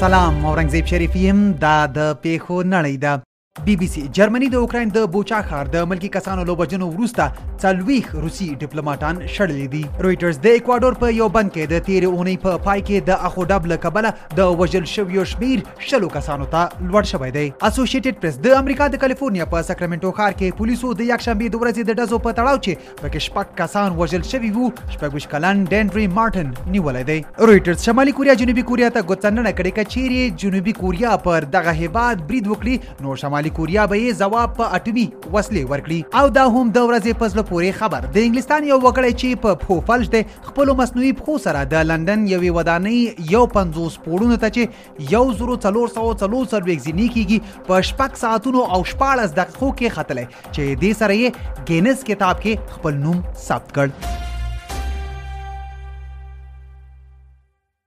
سلام اورنګزیب شریفی يم دا د پیښو نړۍ ده بي بي سي جرمني د اوکرين د بوچا ښار د ملکی کسانو له وژنو وروسته څلويخ روسي ډیپلوماټان شړلې دي رويټرز د اکوادور په یو بند کې د تیرې اونۍ په پای کې د اخو ډب له کبله د وژل شویو شمیر شلو کسانو ته لوړ شوی دی اسوسییټډ پریس د امریکا د کالیفورنیا په ساکرامنټو ښار کې پولیسو د یکشنبې د ورځې د ډزو په تړاو چې پکې شپږ کسان وژل شوي وو شپږویشت کلن ډینډري مارټن نیولی دی رویټرز شمالي کوریا جنوبي کوریا ته ګوتڅنډنه کړې که چیرې جنوبي کوریا پر دغه هیواد برید وکړي نو شمالي کوریا به یې ځواب په اټومي وسلې ورکړي او دا هم د ورځې په زړه پورې خبر د انګلستان یو وګړی چې په پښو فلج دی خپلو مصنوعي پښو سره د لندن یوې ودانۍ یو پنځوس پوړونو ته چې یو زرو څلور سوه څلور څلوېښت زینې کېږي په شپږ ساعتونو او شپاړس دقیقو کې ختلی چې دې سره یې ګینس کتاب کې خپل نوم ثبت کړ